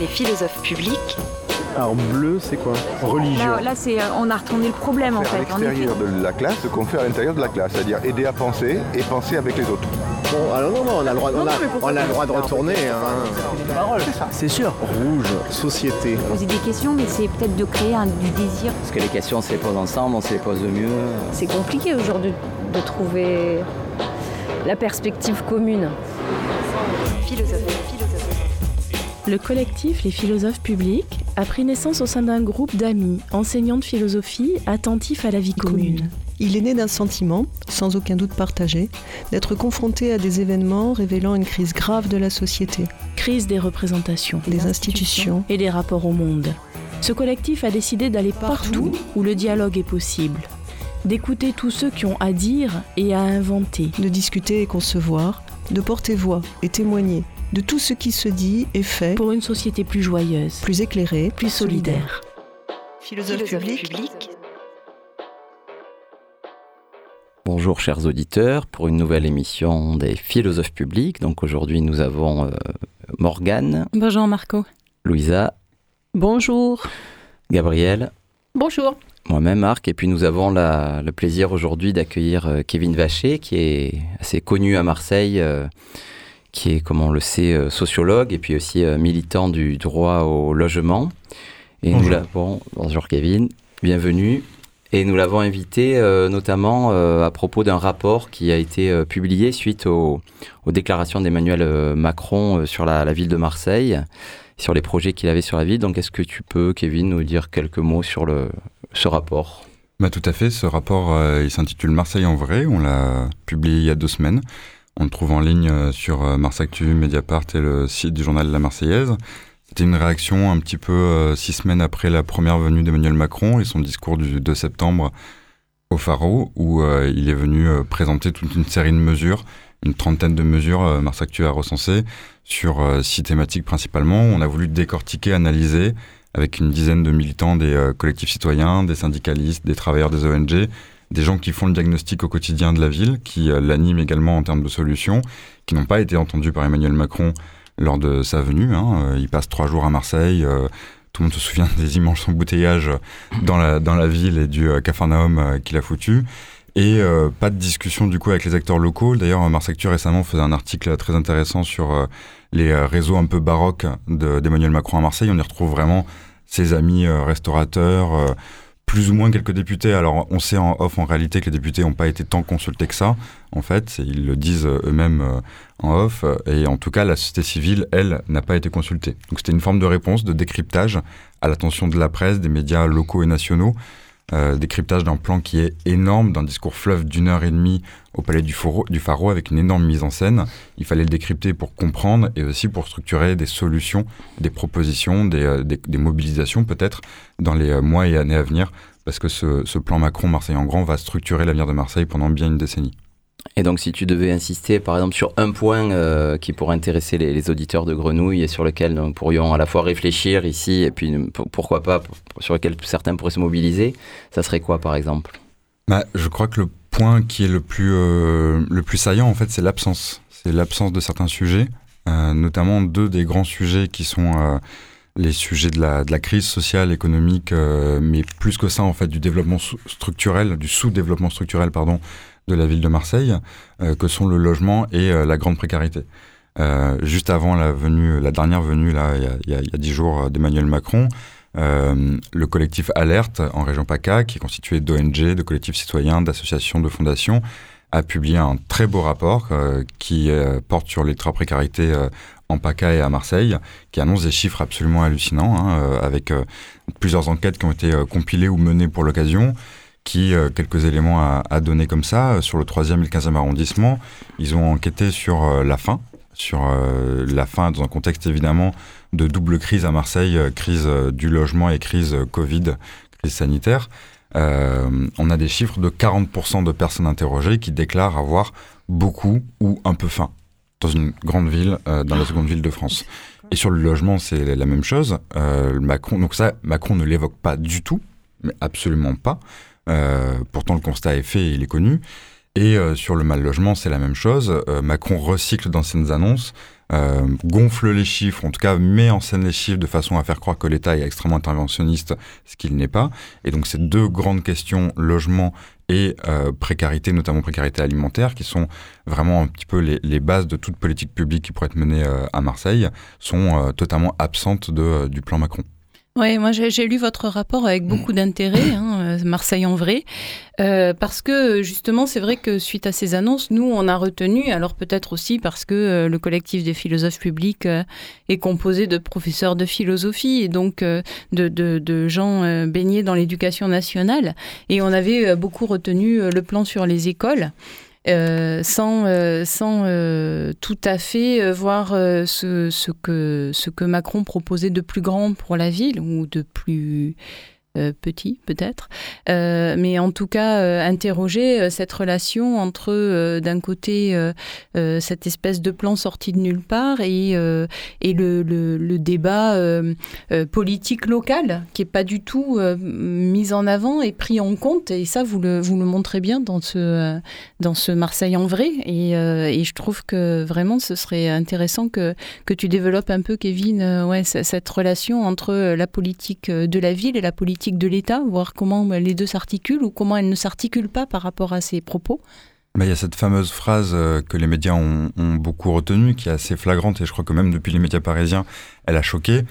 Les philosophes publics. Alors bleu, c'est quoi Religion. Là, là c'est, on a retourné le problème en fait. à effet. l'extérieur de la classe ce qu'on fait à l'intérieur de la classe, c'est-à-dire aider à penser et penser avec les autres. Bon, alors non, non, on a le droit, on a, non, on a le droit de retourner. Hein. C'est sûr. Rouge, société. Poser des questions, mais c'est peut-être de créer un, du désir. Parce que les questions, on se les pose ensemble, on se les pose mieux. C'est compliqué aujourd'hui de trouver la perspective commune. Le collectif Les philosophes publics a pris naissance au sein d'un groupe d'amis, enseignants de philosophie, attentifs à la vie commune. Il est né d'un sentiment, sans aucun doute partagé, d'être confronté à des événements révélant une crise grave de la société, Crise des représentations des institutions, et des rapports au monde. Ce collectif a décidé d'aller partout où le dialogue est possible, d'écouter tous ceux qui ont à dire et à inventer. de discuter et concevoir, de porter voix et témoigner de tout ce qui se dit et fait, pour une société plus joyeuse, plus éclairé, plus solidaire. Philosophe Philosophes public, publics. Bonjour chers auditeurs pour une nouvelle émission des philosophes publics. Donc aujourd'hui nous avons euh, Morgane, Bonjour Marco. Louisa, Bonjour. Gabriel, Bonjour. moi-même Marc et puis nous avons la- le plaisir aujourd'hui d'accueillir euh, Kevin Vacher qui est assez connu à Marseille, euh, qui est comme on le sait euh, sociologue et puis aussi euh, militant du droit au logement. Et nous Bonjour. l'avons, bonjour Kevin, bienvenue. Et nous l'avons invité euh, notamment euh, à propos d'un rapport qui a été euh, publié suite au- aux déclarations d'Emmanuel Macron sur la, la ville de Marseille, sur les projets qu'il avait sur la ville. Donc est-ce que tu peux, Kevin, nous dire quelques mots sur le, ce rapport? Bah, tout à fait, ce rapport il s'intitule Marseille en vrai, on l'a publié il y a deux semaines. On le trouve en ligne euh, sur euh, Mars Actu, Mediapart et le site du journal La Marseillaise. C'était une réaction un petit peu euh, six semaines après la première venue d'Emmanuel Macron et son discours du 2 septembre au Faro, où il est venu présenter toute une série de mesures, une trentaine de mesures, Mars Actu a recensé, sur six thématiques principalement. On a voulu décortiquer, analyser, avec une dizaine de militants des collectifs citoyens, des syndicalistes, des travailleurs des ONG, des gens qui font le diagnostic au quotidien de la ville, qui euh, l'animent également en termes de solutions, qui n'ont pas été entendus par Emmanuel Macron lors de sa venue. hein. Euh, Il passe trois jours à Marseille. euh, tout le monde se souvient des immenses embouteillages dans la, dans la ville et du Capharnaüm qu'il a foutu. Et pas de discussion du coup avec les acteurs locaux. D'ailleurs, Mars Actu récemment faisait un article très intéressant sur les réseaux un peu baroques de- d'Emmanuel Macron à Marseille. On y retrouve vraiment ses amis restaurateurs, plus ou moins quelques députés. Alors, on sait en off en réalité que les députés n'ont pas été tant consultés que ça, en fait. Ils le disent euh, eux-mêmes euh, en off. Et en tout cas, la société civile, elle, n'a pas été consultée. Donc, c'était une forme de réponse, de décryptage à l'attention de la presse, des médias locaux et nationaux. Euh, décryptage d'un plan qui est énorme, d'un discours fleuve d'une heure et demie au palais du, Foro- du Pharo avec une énorme mise en scène. Il fallait le décrypter pour comprendre et aussi pour structurer des solutions, des propositions, des, euh, des- des mobilisations peut-être dans les euh, mois et années à venir, parce que ce, ce plan Macron-Marseille en grand va structurer l'avenir de Marseille pendant bien une décennie. Et donc, si tu devais insister, par exemple, sur un point euh, qui pourrait intéresser les, auditeurs de Grenouille et sur lequel nous pourrions à la fois réfléchir ici et puis pour- pourquoi pas, sur lequel certains pourraient se mobiliser, ça serait quoi, par exemple? Bah, je crois que le point qui est le plus, euh, le plus saillant, en fait, c'est l'absence. C'est l'absence de certains sujets, euh, notamment deux des grands sujets qui sont les sujets de la, de la crise sociale, économique, mais plus que ça, en fait, du développement structurel, du sous-développement structurel, pardon, de la ville de Marseille, euh, que sont le logement et euh, la grande précarité. Euh, juste avant la venue, la dernière venue, là, il y a- dix jours, d'Emmanuel Macron, le collectif Alerte en région PACA, qui est constitué d'ONG, de collectifs citoyens, d'associations, de fondations, a publié un très beau rapport qui porte sur l'ultra-précarité en PACA et à Marseille, qui annonce des chiffres absolument hallucinants, hein, avec plusieurs enquêtes qui ont été compilées ou menées pour l'occasion, qui, euh, quelques éléments à, donner comme ça, euh, sur le 3e et le 15e arrondissement, ils ont enquêté sur euh, la faim, sur la faim dans un contexte évidemment de double crise à Marseille, crise du logement et crise Covid, crise sanitaire. On a des chiffres de 40% de personnes interrogées qui déclarent avoir beaucoup ou un peu faim dans une grande ville, dans la seconde ville de France. Et sur le logement, c'est la même chose. Macron, donc ça, Macron ne l'évoque pas du tout, mais absolument pas. Euh, pourtant, le constat est fait et il est connu. Et sur le mal logement, c'est la même chose. Macron recycle d'anciennes annonces euh, gonfle les chiffres, en tout cas met en scène les chiffres de façon à faire croire que l'État est extrêmement interventionniste, ce qu'il n'est pas. Et donc ces deux grandes questions, logement et euh, précarité, notamment précarité alimentaire, qui sont vraiment un petit peu les, bases de toute politique publique qui pourrait être menée euh, à Marseille, sont totalement absentes du plan Macron. Oui, moi j'ai lu votre rapport avec beaucoup d'intérêt, hein, euh, Marseille en vrai, euh, parce que justement c'est vrai que suite à ces annonces, nous on a retenu, alors peut-être aussi parce que euh, le collectif des philosophes publics est composé de professeurs de philosophie et donc de, de, de, gens baignés dans l'éducation nationale, et on avait beaucoup retenu le plan sur les écoles. Euh, sans, euh, sans euh, tout à fait voir ce, ce, que, ce que Macron proposait de plus grand pour la ville ou de plus euh, petit peut-être, euh, mais en tout cas euh, interroger cette relation entre d'un côté cette espèce de plan sorti de nulle part et, et le, le, débat politique local qui est pas du tout mis en avant et pris en compte. Et ça vous le, vous le montrez bien dans ce, dans ce Marseille en vrai. Et, et je trouve que vraiment ce serait intéressant que, que tu développes un peu Kevin ouais, cette relation entre la politique de la ville et la politique de l'État, voir comment les deux s'articulent ou comment elles ne s'articulent pas par rapport à ces propos bah, il y a cette fameuse phrase euh, que les médias ont, beaucoup retenue, qui est assez flagrante, et je crois que même depuis les médias parisiens, elle a choqué.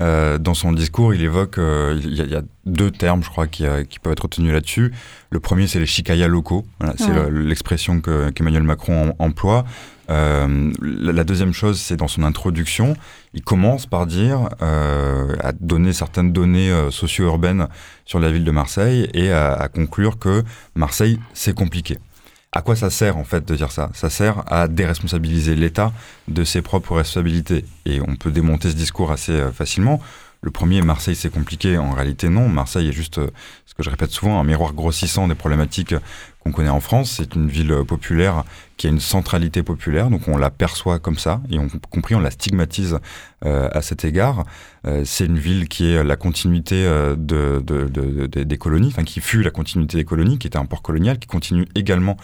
Euh, dans son discours, il évoque, euh, il, y a, deux termes, je crois, qui, qui peuvent être retenus là-dessus. Le premier, c'est les chicayas locaux. c'est l'expression qu'Emmanuel Macron emploie. Euh, la deuxième chose, c'est dans son introduction, il commence par dire, euh, à donner certaines données euh, socio-urbaines sur la ville de Marseille et à, conclure que Marseille, c'est compliqué. À quoi ça sert en fait de dire ça? Ça sert à déresponsabiliser l'État de ses propres responsabilités. Et on peut démonter ce discours assez facilement. Le premier, Marseille, c'est compliqué. En réalité, non. Marseille est juste, ce que je répète souvent, un miroir grossissant des problématiques qu'on connaît en France. C'est une ville populaire qui a une centralité populaire, donc on la perçoit comme ça, et on compris on la stigmatise euh, à cet égard. Euh, c'est une ville qui est la continuité euh, de, des colonies, enfin qui fut la continuité des colonies, qui était un port colonial, qui continue également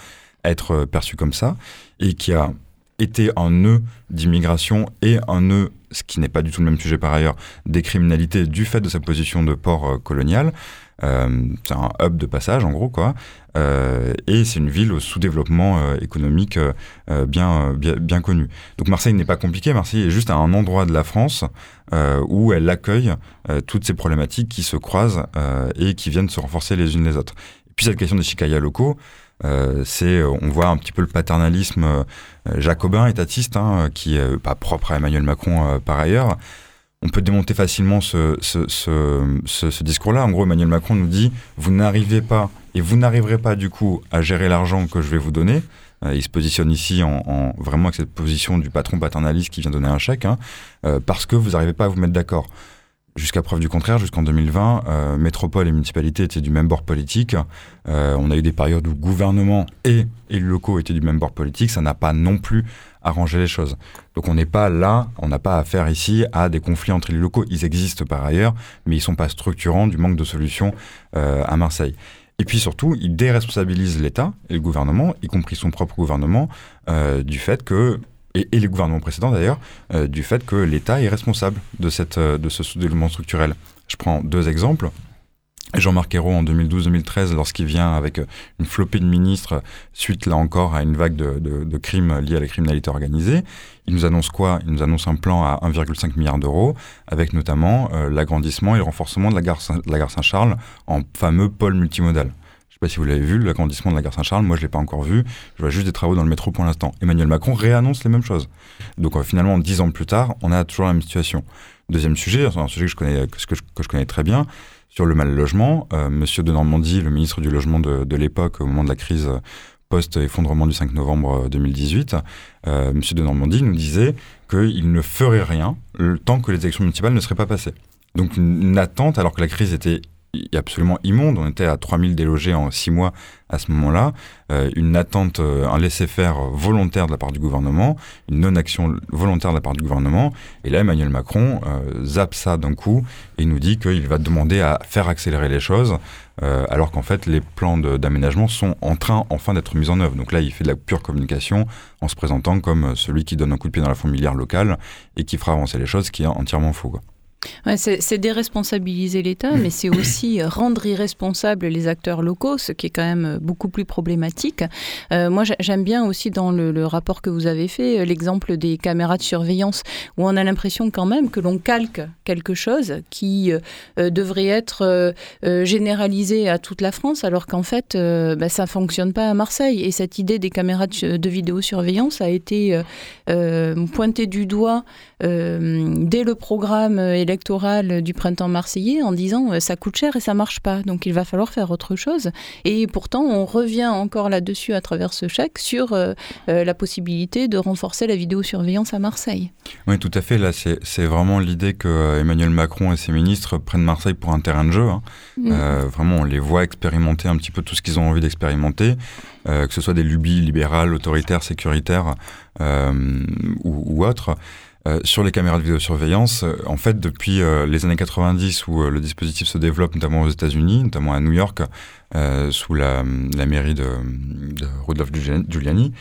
à être perçu comme ça, et qui a été un nœud d'immigration et un nœud, ce qui n'est pas du tout le même sujet par ailleurs, des criminalités du fait de sa position de port colonial. Euh, c'est un hub de passage en gros quoi. Euh, et c'est une ville au sous-développement euh, économique bien, bien, bien connu. Donc Marseille n'est pas compliqué, Marseille est juste un endroit de la France où elle accueille toutes ces problématiques qui se croisent et qui viennent se renforcer les unes les autres. Et puis cette question des chicayas locaux, c'est on voit un petit peu le paternalisme jacobin étatiste hein, qui est pas propre à Emmanuel Macron par ailleurs on peut démonter facilement ce, discours-là. En gros, Emmanuel Macron nous dit vous n'arrivez pas et vous n'arriverez pas du coup à gérer l'argent que je vais vous donner. Euh, il se positionne ici en, vraiment avec cette position du patron paternaliste qui vient donner un chèque, hein, euh, parce que vous n'arrivez pas à vous mettre d'accord. Jusqu'à preuve du contraire, jusqu'en 2020, euh, métropole et municipalité étaient du même bord politique. on a eu des périodes où gouvernement et élus locaux étaient du même bord politique. Ça n'a pas non plus arrangé les choses. Donc on n'est pas là, on n'a pas affaire ici à des conflits entre les locaux. Ils existent par ailleurs, mais ils sont pas structurants du manque de solutions euh, à Marseille. Et puis surtout, il déresponsabilise l'État et le gouvernement, y compris son propre gouvernement, euh, du fait que et, les gouvernements précédents d'ailleurs, euh, du fait que l'État est responsable de, cette, de ce structurel. Je prends deux exemples. Jean-Marc Ayrault en 2012-2013 lorsqu'il vient avec euh, une flopée de ministres suite là encore à une vague de, crimes liés à la criminalité organisée. Il nous annonce quoi? Il nous annonce un plan à 1,5 milliard d'euros avec notamment euh, l'agrandissement et le renforcement de la gare, Saint-Charles en fameux pôle multimodal. Si vous l'avez vu, l'agrandissement de la gare Saint-Charles, moi je ne l'ai pas encore vu, je vois juste des travaux dans le métro pour l'instant. Emmanuel Macron réannonce les mêmes choses. Donc euh, finalement, dix ans plus tard, on a toujours la même situation. Deuxième sujet, un sujet que je connais, très bien, sur le mal logement. Euh, Monsieur de Normandie, le ministre du logement de, l'époque, au moment de la crise post-effondrement du 5 novembre 2018, euh, euh, Monsieur de Normandie nous disait qu'il ne ferait rien tant que les élections municipales ne seraient pas passées. Donc une, attente, alors que la crise était absolument immonde. On était à 3000 délogés en six mois à ce moment-là. Euh, une attente, euh, un laisser-faire volontaire de la part du gouvernement, une non-action volontaire de la part du gouvernement. Et là, Emmanuel Macron euh, zappe ça d'un coup et nous dit qu'il va demander à faire accélérer les choses, alors qu'en fait, les plans d'aménagement sont en train enfin d'être mis en œuvre. Donc là, il fait de la pure communication en se présentant comme celui qui donne un coup de pied dans la fourmilière locale et qui fera avancer les choses, ce qui est entièrement faux. C'est déresponsabiliser l'État, mais c'est aussi rendre irresponsables les acteurs locaux, ce qui est quand même beaucoup plus problématique. Euh, moi, j'aime bien aussi dans le, rapport que vous avez fait euh, l'exemple des caméras de surveillance, où on a l'impression quand même que l'on calque quelque chose qui euh, devrait être généralisé à toute la France, alors qu'en fait, bah, ça fonctionne pas à Marseille. Et cette idée des caméras de, de vidéosurveillance a été pointée du doigt dès le programme électoral électorale du printemps marseillais en disant euh, ça coûte cher et ça marche pas, donc il va falloir faire autre chose. Et pourtant, on revient encore là-dessus à travers ce chèque sur euh, euh, la possibilité de renforcer la vidéosurveillance à Marseille. Oui, tout à fait. Là, c'est vraiment l'idée que Emmanuel Macron et ses ministres prennent Marseille pour un terrain de jeu. Hein. Mm. vraiment, on les voit expérimenter un petit peu tout ce qu'ils ont envie d'expérimenter, que ce soit des lubies libérales, autoritaires, sécuritaires ou, ou autres. Euh, sur les caméras de vidéosurveillance, euh, en fait, depuis euh, les années 90 où le dispositif se développe, notamment aux États-Unis, notamment à New York, sous la, mairie de, de Rudolph Giuliani,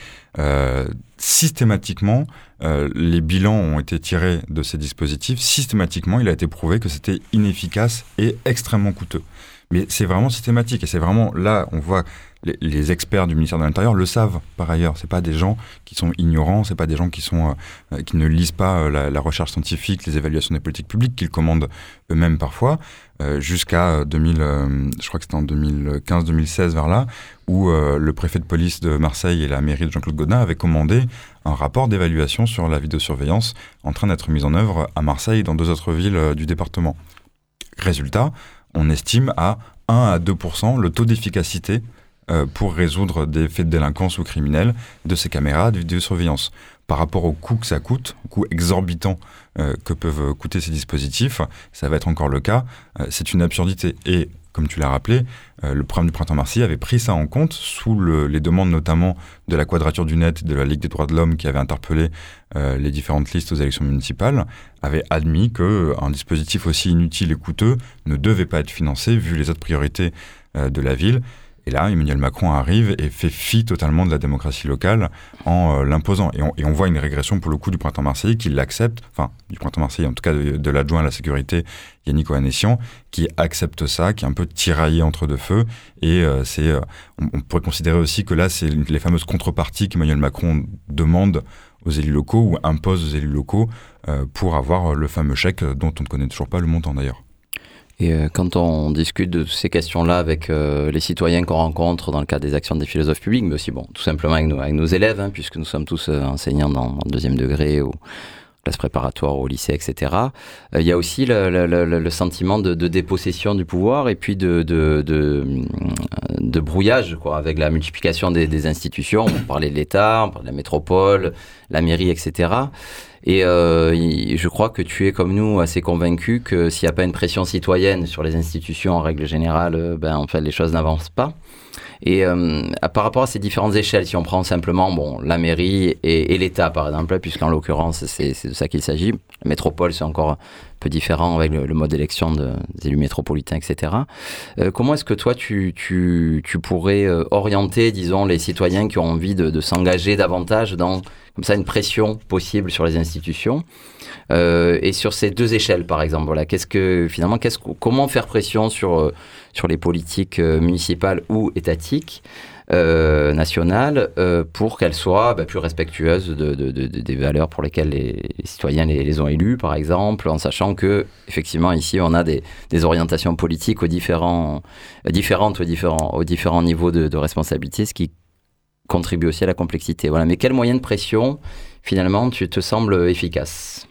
systématiquement, les bilans ont été tirés de ces dispositifs. Systématiquement, il a été prouvé que c'était inefficace et extrêmement coûteux. Mais c'est vraiment systématique et c'est vraiment là, on voit les, experts du ministère de l'Intérieur le savent par ailleurs. C'est pas des gens qui sont ignorants, c'est pas des gens qui sont euh, qui ne lisent pas euh, la, recherche scientifique, les évaluations des politiques publiques qu'ils commandent eux-mêmes parfois. Euh, jusqu'à 2000, je crois que c'était en 2015-2016 vers là, où le préfet de police de Marseille et la mairie de Jean-Claude Godin avaient commandé un rapport d'évaluation sur la vidéosurveillance en train d'être mise en œuvre à Marseille et dans deux autres villes du département. Résultat, on estime à 1 à 2 le taux d'efficacité euh, pour résoudre des faits de délinquance ou criminels de ces caméras de vidéosurveillance. Par rapport au coût que ça coûte, au coût exorbitant euh, que peuvent coûter ces dispositifs, ça va être encore le cas, euh, c'est une absurdité. Et comme tu l'as rappelé, le programme du printemps marseillais avait pris ça en compte sous les demandes notamment de la Quadrature du Net et de la Ligue des droits de l'homme qui avait interpellé les différentes listes aux élections municipales, avait admis qu'un dispositif aussi inutile et coûteux ne devait pas être financé vu les autres priorités de la ville et là, Emmanuel Macron arrive et fait fi totalement de la démocratie locale en euh, l'imposant. Et on, voit une régression pour le coup du printemps marseillais qui l'accepte, enfin du printemps marseillais, en tout cas de, l'adjoint à la sécurité Yannick Ohanessian, qui accepte ça, qui est un peu tiraillé entre deux feux. Et euh, c'est, euh, on, pourrait considérer aussi que là, c'est les fameuses contreparties qu'Emmanuel Macron demande aux élus locaux ou impose aux élus locaux pour avoir le fameux chèque dont on ne connaît toujours pas le montant d'ailleurs. Et euh, quand on discute de ces questions-là avec euh, les citoyens qu'on rencontre dans le cadre des actions des philosophes publics, mais aussi bon, tout simplement avec nos, élèves, hein, puisque nous sommes tous euh, enseignants dans, deuxième degré ou classe préparatoire au lycée, etc. Il y a aussi le, sentiment de, dépossession du pouvoir et puis de, brouillage quoi, avec la multiplication des, institutions. On parlait de l'État, de la métropole, la mairie, etc. Et euh, je crois que tu es comme nous assez convaincu que s'il n'y a pas une pression citoyenne sur les institutions en règle générale, euh, ben en fait les choses n'avancent pas. Et euh, par rapport à ces différentes échelles, si on prend simplement bon, la mairie et, l'État, par exemple, puisqu'en l'occurrence, c'est de ça qu'il s'agit. La métropole, c'est encore un peu différent avec le, mode d'élection des élus métropolitains, etc. Euh, comment est-ce que toi, tu, tu, tu pourrais euh, orienter, disons, les citoyens qui ont envie de, de s'engager davantage dans comme ça une pression possible sur les institutions euh, et sur ces deux échelles, par exemple. Voilà, qu'est-ce que finalement, comment faire pression sur euh, sur les politiques euh, municipales ou étatiques nationales pour qu'elles soient bah, plus respectueuses de, de, de, des valeurs pour lesquelles les, citoyens les, ont élus, par exemple, en sachant que effectivement ici on a des, orientations politiques aux différents, différentes aux différents, aux différents niveaux de, responsabilité, ce qui contribue aussi à la complexité. Voilà. Mais quel moyen de pression finalement tu te semble efficace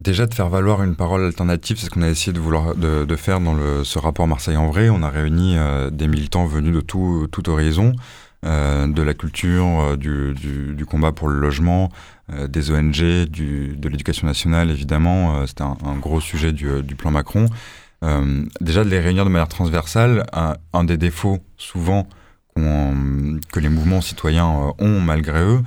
Déjà de faire valoir une parole alternative, c'est ce qu'on a essayé de, vouloir, de, faire dans le, ce rapport Marseille en vrai. On a réuni euh, des militants venus de tout, tout horizon, de la culture, du, du, combat pour le logement, des ONG, du, de l'éducation nationale, évidemment. C'était un, gros sujet du, du plan Macron. déjà, de les réunir de manière transversale, un, un des défauts souvent que les mouvements citoyens ont malgré eux,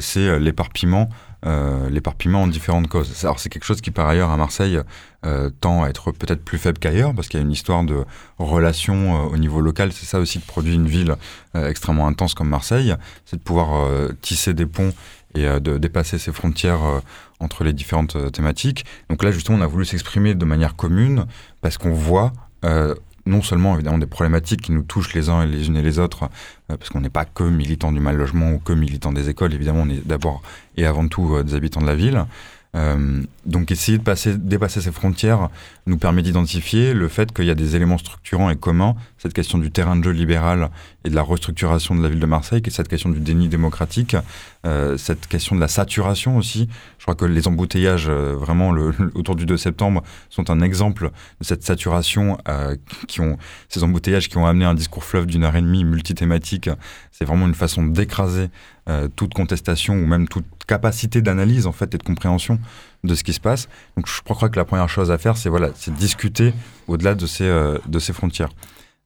c'est l'éparpillement euh, l'éparpillement en différentes causes. Alors c'est quelque chose qui par ailleurs à Marseille euh, tend à être peut-être plus faible qu'ailleurs parce qu'il y a une histoire de relations euh, au niveau local. C'est ça aussi qui produit une ville extrêmement intense comme Marseille, c'est de pouvoir tisser des ponts et de dépasser ces frontières entre les différentes thématiques. Donc là justement on a voulu s'exprimer de manière commune parce qu'on voit non seulement évidemment des problématiques qui nous touchent les uns et les unes et les autres, euh, parce qu'on n'est pas que militants du mal logement ou que militants des écoles, évidemment on est d'abord et avant tout euh, des habitants de la ville, euh, donc essayer de passer, dépasser ces frontières nous permet d'identifier le fait qu'il y a des éléments structurants et communs, cette question du terrain de jeu libéral et de la restructuration de la ville de Marseille, est cette question du déni démocratique, euh, cette question de la saturation aussi. Je crois que les embouteillages, euh, vraiment autour du 2 septembre, sont un exemple de cette saturation, qui ont, ces embouteillages qui ont amené un discours fleuve d'une heure et demie multithématique. C'est vraiment une façon d'écraser toute contestation ou même toute capacité d'analyse en fait et de compréhension de ce qui se passe. Donc je crois que la première chose à faire, c'est voilà, c'est discuter au-delà de ces euh, de ces frontières.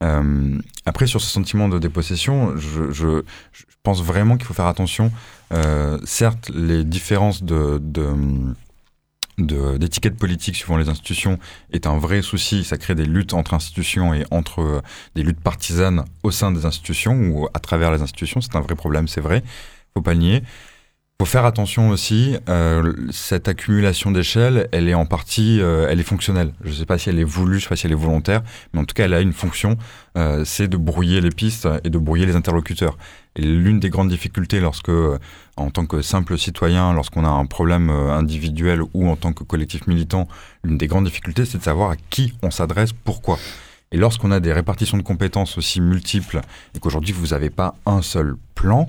Euh, après, sur ce sentiment de dépossession, je, je, pense vraiment qu'il faut faire attention. Euh, certes, les différences de, d'étiquette politique suivant les institutions est un vrai souci. Ça crée des luttes entre institutions et entre des luttes partisanes au sein des institutions ou à travers les institutions. C'est un vrai problème, c'est vrai. Faut pas le nier faut faire attention aussi, euh, cette accumulation d'échelles, elle est en partie, euh, elle est fonctionnelle. Je ne sais pas si elle est voulue, je ne sais pas si elle est volontaire, mais en tout cas, elle a une fonction, euh, c'est de brouiller les pistes et de brouiller les interlocuteurs. Et l'une des grandes difficultés lorsque, en tant que simple citoyen, lorsqu'on a un problème individuel ou en tant que collectif militant, l'une des grandes difficultés, c'est de savoir à qui on s'adresse, pourquoi. Et lorsqu'on a des répartitions de compétences aussi multiples et qu'aujourd'hui vous n'avez pas un seul plan,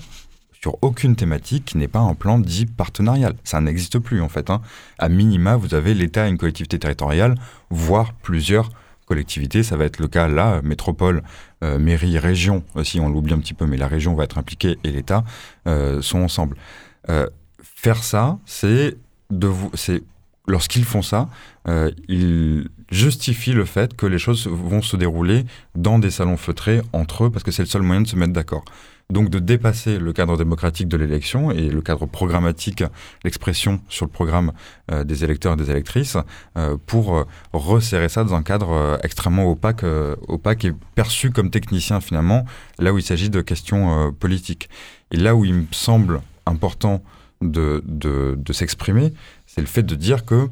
sur aucune thématique qui n'est pas un plan dit partenarial. Ça n'existe plus en fait. Hein. À minima, vous avez l'État et une collectivité territoriale, voire plusieurs collectivités. Ça va être le cas là, métropole, euh, mairie, région aussi, on l'oublie un petit peu, mais la région va être impliquée et l'État euh, sont ensemble. Euh, faire ça, c'est de vous, c'est lorsqu'ils font ça, ils justifient le fait que les choses vont se dérouler dans des salons feutrés entre eux, parce que c'est le seul moyen de se mettre d'accord donc de dépasser le cadre démocratique de l'élection et le cadre programmatique, l'expression sur le programme euh, des électeurs et des électrices, euh, pour euh, resserrer ça dans un cadre extrêmement opaque, opaque et perçu comme technicien finalement, là où il s'agit de questions politiques. Et là où il me semble important de, s'exprimer, c'est le fait de dire que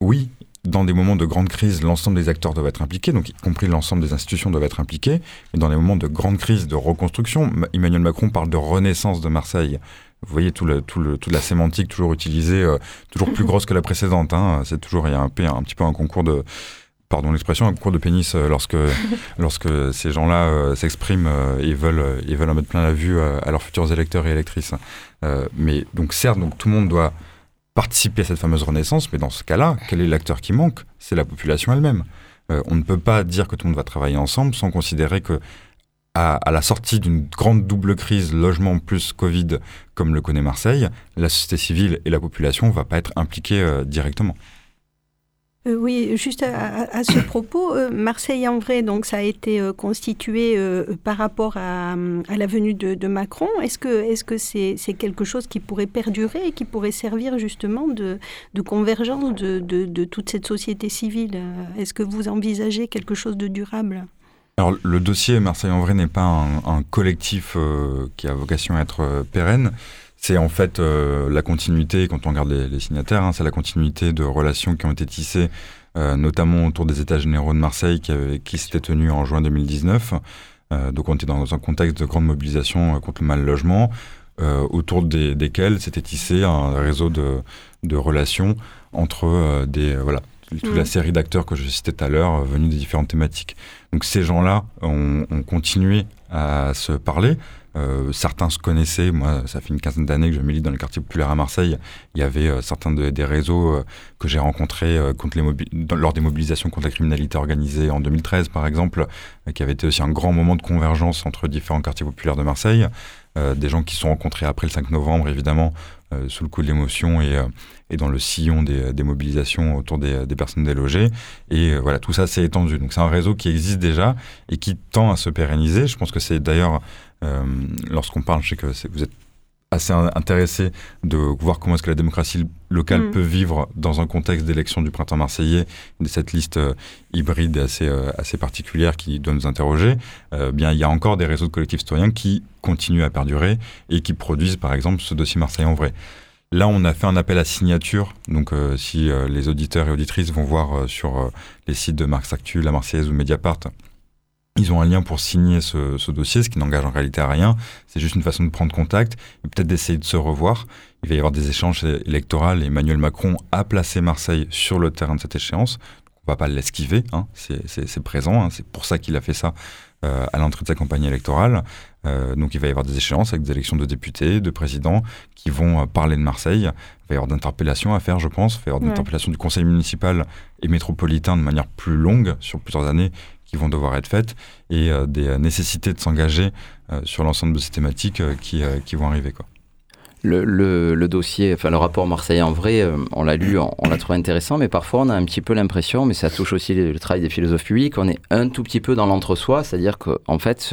oui, dans des moments de grande crise, l'ensemble des acteurs doivent être impliqués, donc y compris l'ensemble des institutions doivent être impliquées. Mais dans des moments de grande crise, de reconstruction, Emmanuel Macron parle de renaissance de Marseille. Vous voyez tout le, tout le, toute la sémantique toujours utilisée, euh, toujours plus grosse que la précédente. Hein. C'est toujours il y a un, un, petit peu un concours de pardon l'expression, un concours de pénis euh, lorsque lorsque ces gens-là euh, s'expriment et veulent ils veulent en mettre plein la vue à leurs futurs électeurs et électrices. mais donc certes, donc tout le monde doit participer à cette fameuse renaissance, mais dans ce cas-là, quel est l'acteur qui manque? C'est la population elle-même. Euh, on ne peut pas dire que tout le monde va travailler ensemble sans considérer que à, la sortie d'une grande double crise, logement plus Covid, comme le connaît Marseille, la société civile et la population ne vont pas être impliquées euh, directement. Euh, oui, juste à, ce propos, euh, Marseille en vrai, donc ça a été euh, constitué par rapport à, la venue de, Macron. Est-ce que est-ce que c'est quelque chose qui pourrait perdurer et qui pourrait servir justement de, convergence de, toute cette société civile? Est-ce que vous envisagez quelque chose de durable? Alors, le dossier Marseille en vrai n'est pas un, collectif qui a vocation à être pérenne. C'est en fait euh, la continuité, quand on regarde les, signataires, hein, c'est la continuité de relations qui ont été tissées, euh, notamment autour des États généraux de Marseille qui, qui s'étaient tenus en juin 2019. Euh, donc on était dans un contexte de grande mobilisation contre le mal logement, autour desquels s'était tissé un réseau de, de relations entre des voilà toute la série d'acteurs que je citais tout à l'heure, euh, venus des différentes thématiques. Donc ces gens-là ont, ont continué à se parler. Euh, certains se connaissaient. Moi, ça fait une quinzaine d'années que je milite dans les quartiers populaires à Marseille. Il y avait euh, certains de- des réseaux euh, que j'ai rencontrés contre les lors des mobilisations contre la criminalité organisée en 2013, par exemple, qui avait été aussi un grand moment de convergence entre différents quartiers populaires de Marseille. Des gens qui se sont rencontrés après le 5 novembre, évidemment, sous le coup de l'émotion et, et dans le sillon des, mobilisations autour des, des personnes délogées. Et voilà, tout ça s'est étendu. Donc c'est un réseau qui existe déjà et qui tend à se pérenniser. Je pense que c'est d'ailleurs, lorsqu'on parle, je sais que vous êtes assez in- intéressé de voir comment est-ce que la démocratie locale Mm. peut vivre dans un contexte d'élection du printemps marseillais, de cette liste euh, hybride assez, euh, assez particulière qui doit nous interroger, euh, bien il y a encore des réseaux de collectifs citoyens qui continuent à perdurer et qui produisent par exemple ce dossier Marseille en vrai. Là, on a fait un appel à signature. Donc, euh, si euh, les auditeurs et auditrices vont voir euh, sur euh, les sites de Marx Actu, La Marseillaise ou Mediapart, ils ont un lien pour signer ce, dossier, ce qui n'engage en réalité à rien. C'est juste une façon de prendre contact et peut-être d'essayer de se revoir. Il va y avoir des échanges électoraux et Emmanuel Macron a placé Marseille sur le terrain de cette échéance. On va pas l'esquiver, hein. c'est présent, hein. c'est pour ça qu'il a fait ça euh, à l'entrée de sa campagne électorale. Euh, donc il va y avoir des échéances avec des élections de députés, de présidents qui vont euh, parler de Marseille. Il va y avoir d'interpellations à faire, je pense. Il va y avoir Ouais. d'interpellations du conseil municipal et métropolitain de manière plus longue, sur plusieurs années, qui vont devoir être faites, et euh, des euh, nécessités de s'engager euh, sur l'ensemble de ces thématiques euh, qui, euh, qui vont arriver. Quoi. Le, le- le dossier, enfin le rapport Marseille en vrai, euh, on l'a lu, on, on l'a trouvé intéressant, mais parfois on a un petit peu l'impression, mais ça touche aussi le, le travail des philosophes publics, on est un tout petit peu dans l'entre-soi, c'est-à-dire qu'en fait,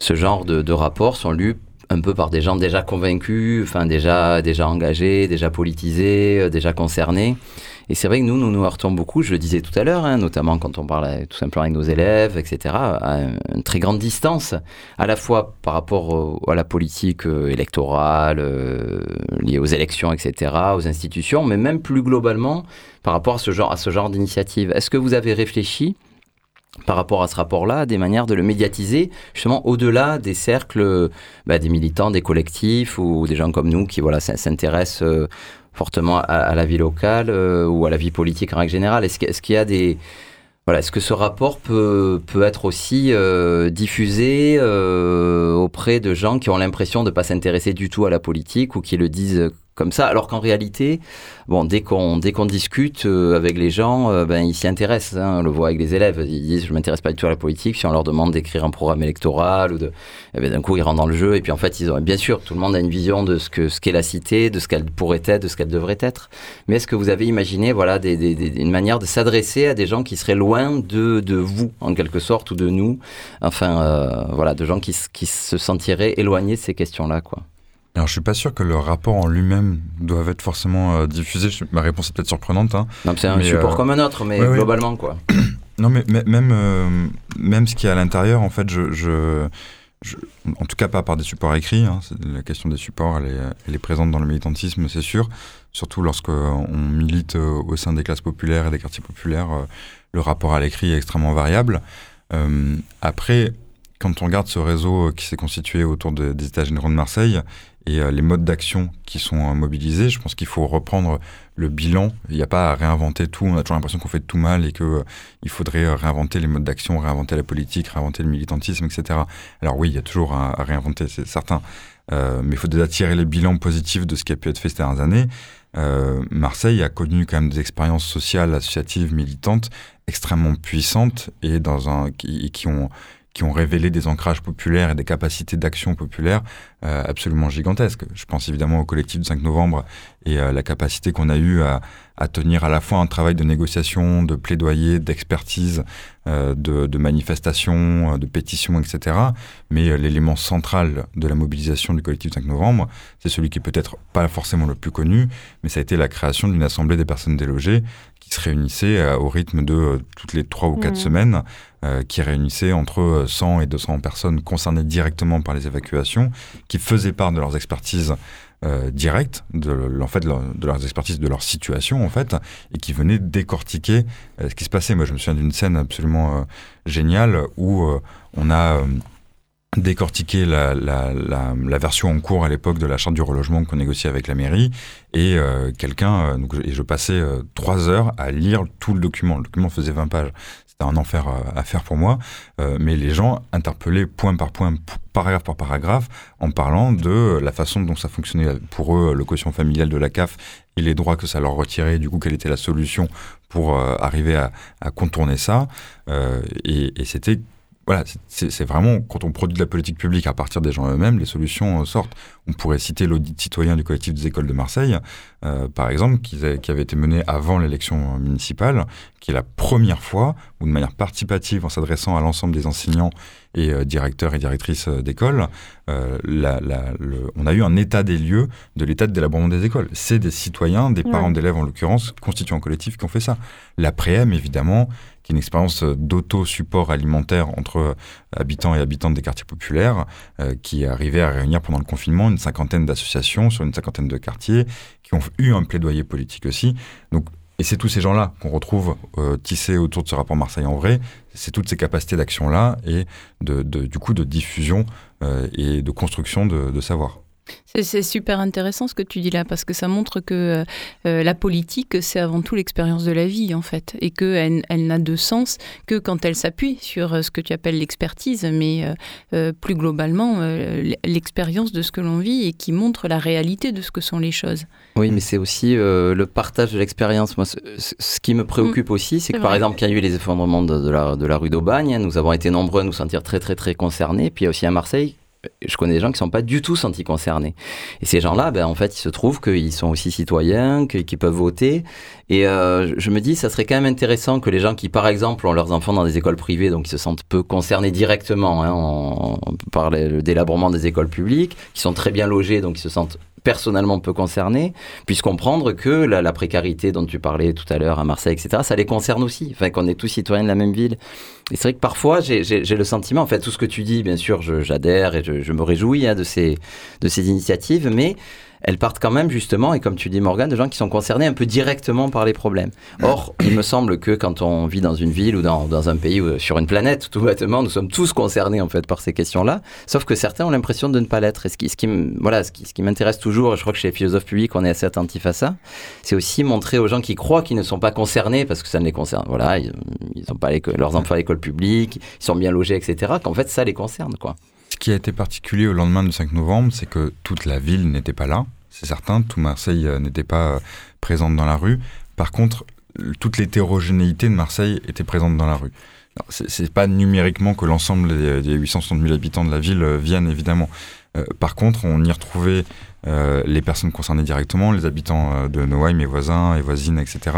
ce genre de, de rapports sont lus un peu par des gens déjà convaincus, enfin déjà, déjà engagés, déjà politisés, euh, déjà concernés. Et c'est vrai que nous, nous nous heurtons beaucoup, je le disais tout à l'heure, hein, notamment quand on parle tout simplement avec nos élèves, etc., à un- une très grande distance, à la fois par rapport à la politique euh, électorale, euh, liée aux élections, etc., aux institutions, mais même plus globalement par rapport à ce genre, à ce genre d'initiative. Est-ce que vous avez réfléchi par rapport à ce rapport-là, des manières de le médiatiser, justement au-delà des cercles bah, des militants, des collectifs ou des gens comme nous qui voilà, s'intéressent euh, fortement à, la vie locale euh, ou à la vie politique en règle générale. Est-ce qu'il y a des... Voilà, est-ce que ce rapport peut, être aussi euh, diffusé auprès de gens qui ont l'impression de ne pas s'intéresser du tout à la politique ou qui le disent comme ça, alors qu'en réalité, bon, dès qu'on dès qu'on discute euh, avec les gens, euh, ben ils s'y intéressent. hein, on le voit avec les élèves, ils disent je m'intéresse pas du tout à la politique. Si on leur demande d'écrire un programme électoral ou de, eh ben, d'un coup ils rentrent dans le jeu et puis en fait bien sûr tout le monde a une vision de ce que ce qu'est la cité, de ce qu'elle pourrait être, de ce qu'elle devrait être. Mais est-ce que vous avez imaginé voilà une manière de s'adresser à des gens qui seraient loin de, de vous en quelque sorte ou de nous, enfin euh, voilà, de gens qui, qui se sentiraient éloignés de ces questions-là quoi? Alors, je suis pas sûr que le rapport en lui-même doive être forcément euh, diffusé. Je- ma réponse est peut-être surprenante. Hein. C'est un support euh, comme un autre, mais ouais, ouais. globalement quoi. Non, mais même, euh, même ce qui est à l'intérieur, en fait, je, je, je- en tout cas pas par des supports écrits. hein, la question des supports, elle est, elle est présente dans le militantisme, c'est sûr. Surtout lorsqu'on milite euh, au sein des classes populaires et des quartiers populaires, le rapport à l'écrit est extrêmement variable. Après, quand on regarde ce réseau qui s'est constitué autour de- des États généraux de Marseille et euh, les modes d'action qui sont euh, mobilisés, je pense qu'il faut reprendre le bilan. Il n'y a pas à réinventer tout. On a toujours l'impression qu'on fait tout mal et que euh, faudrait euh, réinventer les modes d'action, réinventer la politique, réinventer le militantisme, etc. Alors oui, il y a toujours à, réinventer, c'est certain. Mais il faut déjà tirer les bilans positifs de ce qui a pu être fait ces dernières années. Marseille a connu quand même des expériences sociales, associatives, militantes extrêmement puissantes et dans un qui ont qui ont révélé des ancrages populaires et des capacités d'action populaire euh, absolument gigantesques. Je pense évidemment au collectif du 5 novembre et euh, la capacité qu'on a eue à, tenir à la fois un travail de négociation, de plaidoyer, d'expertise, euh, de, de manifestation, euh, de pétition, etc. Mais l'élément central de la mobilisation du collectif 5 novembre, c'est celui qui est peut-être pas forcément le plus connu, mais ça a été la création d'une assemblée des personnes délogées qui se réunissait euh, au rythme de euh, toutes les trois ou quatre Mhm. semaines, euh, qui réunissait entre euh, 100 et 200 personnes concernées directement par les évacuations, qui faisaient part de leurs expertises euh, directes, de, en fait, de, leur- de leurs expertises, de leur situation, en fait, et qui venaient décortiquer euh, ce qui se passait. Moi, je me souviens d'une scène absolument euh, géniale où on a... décortiquer la, la, la, version en cours à l'époque de la charte du relogement qu'on négociait avec la mairie. Et euh, quelqu'un euh, et je passais euh, trois heures à lire tout le document. Le document faisait 20 pages. C'était un enfer à faire pour moi. Mais les gens interpellaient point par point paragraphe par paragraphe en parlant de la façon dont ça fonctionnait. Pour eux le quotient familial de la CAF et les droits que ça leur retirait du coup quelle était la solution pour arriver à, contourner ça. Et c'était voilà, c'est vraiment quand on produit de la politique publique à partir des gens eux-mêmes, les solutions euh, sortent. On pourrait citer l'audit citoyen du collectif des écoles de Marseille, euh, par exemple, qui, qui, avait été mené avant l'élection municipale, qui est la première fois où, de manière participative, en s'adressant à l'ensemble des enseignants et euh, directeurs et directrices euh, d'école, euh, on a eu un état des lieux de l'état de délabrement des écoles. C'est des citoyens, des parents d'élèves en l'occurrence, constituants collectifs qui ont fait ça. La préem, évidemment, une expérience d'auto-support alimentaire entre habitants et habitantes des quartiers populaires, qui est arrivée à réunir pendant le confinement une cinquantaine d'associations sur une cinquantaine de quartiers, qui ont eu un plaidoyer politique aussi. Et c'est tous ces gens-là qu'on retrouve euh, tissés autour de ce rapport Marseille en vrai. C'est toutes ces capacités d'action-là et de, du coup de diffusion euh, et de construction de, de savoir. C'est super intéressant ce que tu dis là, parce que ça montre que euh, la politique, c'est avant tout l'expérience de la vie, en fait, et qu'elle elle, n'a de sens que quand elle s'appuie sur euh, ce que tu appelles l'expertise, mais euh, plus globalement, l'expérience de ce que l'on vit et qui montre la réalité de ce que sont les choses. Oui, mais c'est aussi le partage de l'expérience. Moi, ce, qui me préoccupe mm. aussi, c'est que, par exemple, il y a eu les effondrements de, la, de la rue d'Aubagne, nous avons été nombreux à nous sentir très, très, très concernés, puis il y a aussi à Marseille, je connais des gens qui sont pas du tout sentis concernés. Et ces gens-là, ben, en fait, il se trouve qu'ils sont aussi citoyens, qu'ils peuvent voter. Et euh, je me dis, ça serait quand même intéressant que les gens qui, par exemple, ont leurs enfants dans des écoles privées, donc qui se sentent peu concernés directement hein, par le délabrement des écoles publiques, qui sont très bien logés, donc qui se sentent personnellement peu concernés, puissent comprendre que la, précarité dont tu parlais tout à l'heure à Marseille, etc., ça les concerne aussi, enfin qu'on est tous citoyens de la même ville. Et c'est vrai que parfois, j'ai le sentiment, en fait, tout ce que tu dis, bien sûr, j'adhère et je, me réjouis hein, de, ces, de ces initiatives, mais elles partent quand même justement, et comme tu dis Morgane, de gens qui sont concernés un peu directement par les problèmes. Or, il me semble que quand on vit dans une ville ou dans, dans un pays ou sur une planète, tout bêtement, nous sommes tous concernés en fait par ces questions-là, sauf que certains ont l'impression de ne pas l'être. Et ce qui, ce qui, voilà, ce qui, ce qui m'intéresse toujours, et je crois que chez les philosophes publics, on est assez attentif à ça, c'est aussi montrer aux gens qui croient qu'ils ne sont pas concernés parce que ça ne les concerne. Voilà, ils n'ont pas leurs enfants à l'école publique, ils sont bien logés, etc., qu'en fait ça les concerne, quoi. Ce qui a été particulier au lendemain du 5 novembre, c'est que toute la ville n'était pas là, c'est certain, tout Marseille euh, n'était pas euh, présente dans la rue. Par contre, toute l'hétérogénéité de Marseille était présente dans la rue. C'est pas numériquement que l'ensemble des, 860 000 habitants de la ville euh, viennent, évidemment. Par contre, on y retrouvait euh, les personnes concernées directement, les habitants euh, de Noailles, mes voisins et voisines, etc.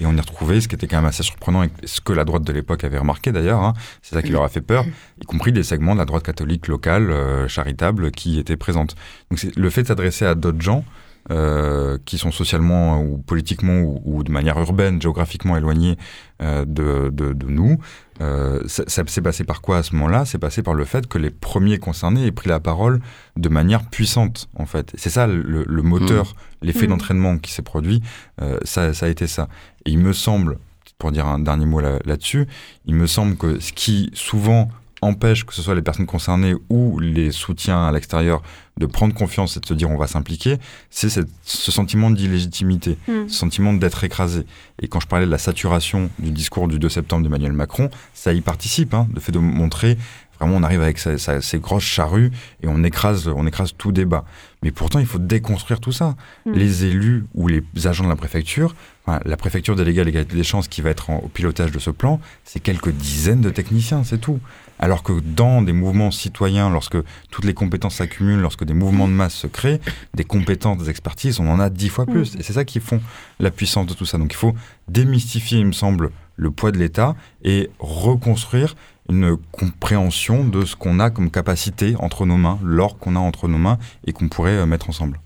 Et on y retrouvait ce qui était quand même assez surprenant, et ce que la droite de l'époque avait remarqué d'ailleurs, hein, c'est ça qui leur a fait peur, y compris des segments de la droite catholique locale, euh, charitable, qui étaient présentes. Donc le fait de s'adresser à d'autres gens, euh, qui sont socialement ou politiquement ou, de manière urbaine, géographiquement éloignés euh, de, de, de, nous. Euh, ça, ça s'est passé par quoi à ce moment-là? C'est passé par le fait que les premiers concernés aient pris la parole de manière puissante, en fait. C'est ça le, le moteur, mmh. l'effet mmh. d'entraînement qui s'est produit, euh, ça, ça a été ça. Et il me semble, pour dire un dernier mot là-dessus, là il me semble que ce qui souvent empêche que ce soit les personnes concernées ou les soutiens à l'extérieur de prendre confiance et de se dire on va s'impliquer, c'est ce sentiment d'illégitimité, mm. ce sentiment d'être écrasé. Et quand je parlais de la saturation du discours du 2 septembre d'Emmanuel Macron, ça y participe, hein, le fait de montrer vraiment on arrive avec ses grosses charrues et on écrase, on écrase tout débat. Mais pourtant, il faut déconstruire tout ça. Mm. Les élus ou les agents de la préfecture, la préfecture déléguée à l'égalité des chances qui va être au pilotage de ce plan, c'est quelques dizaines de techniciens, c'est tout. Alors que dans des mouvements citoyens, lorsque toutes les compétences s'accumulent, lorsque des mouvements de masse se créent, des compétences, des expertises, on en a dix fois plus. Mm. Et c'est ça qui font la puissance de tout ça. Donc il faut démystifier, il me semble, le poids de l'État et reconstruire une compréhension de ce qu'on a comme capacité entre nos mains, l'or qu'on a entre nos mains et qu'on pourrait euh, mettre ensemble.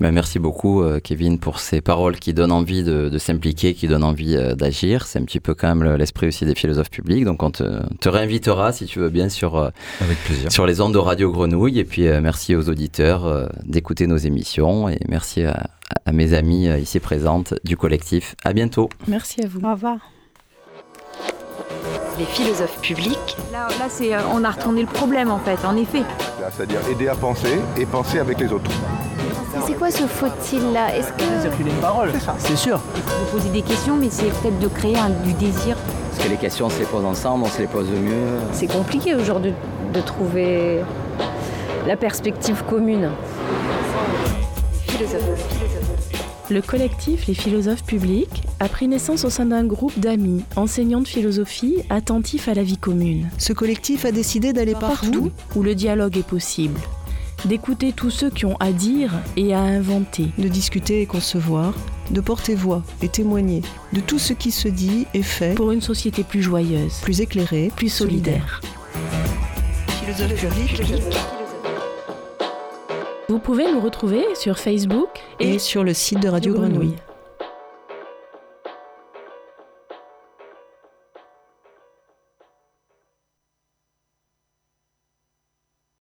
Ben, merci beaucoup, euh, Kevin, pour ces paroles qui donnent envie de, de s'impliquer, qui donnent envie euh, d'agir. C'est un petit peu quand même l'esprit aussi des philosophes publics. Donc, on te, te, réinvitera, si tu veux bien, sur, euh, Avec plaisir. sur les ondes de Radio Grenouille. Et puis, merci aux auditeurs d'écouter nos émissions. Et merci à, à mes amis ici présentes du collectif. À bientôt. Merci à vous. Au revoir. Les philosophes publics. Là, là c'est, euh, on a retourné le problème en fait, en effet. C'est-à-dire aider à penser et penser avec les autres. C'est quoi ce faut-il là Est-ce que. Circuler une parole, c'est sûr. De poser des questions, mais c'est peut-être de créer un- du désir. Parce que les questions, on se les pose ensemble, on se les pose mieux. C'est compliqué aujourd'hui de trouver la perspective commune. Philosophes. Le collectif Les philosophes publics a pris naissance au sein d'un groupe d'amis, enseignants de philosophie, attentifs à la vie commune. Ce collectif a décidé d'aller partout, où le dialogue est possible, d'écouter tous ceux qui ont à dire et à inventer, de discuter et concevoir, de porter voix et témoigner de tout ce qui se dit et fait pour une société plus joyeuse, plus éclairée, plus solidaire. Vous pouvez nous retrouver sur Facebook et sur le site de Radio Grenouille.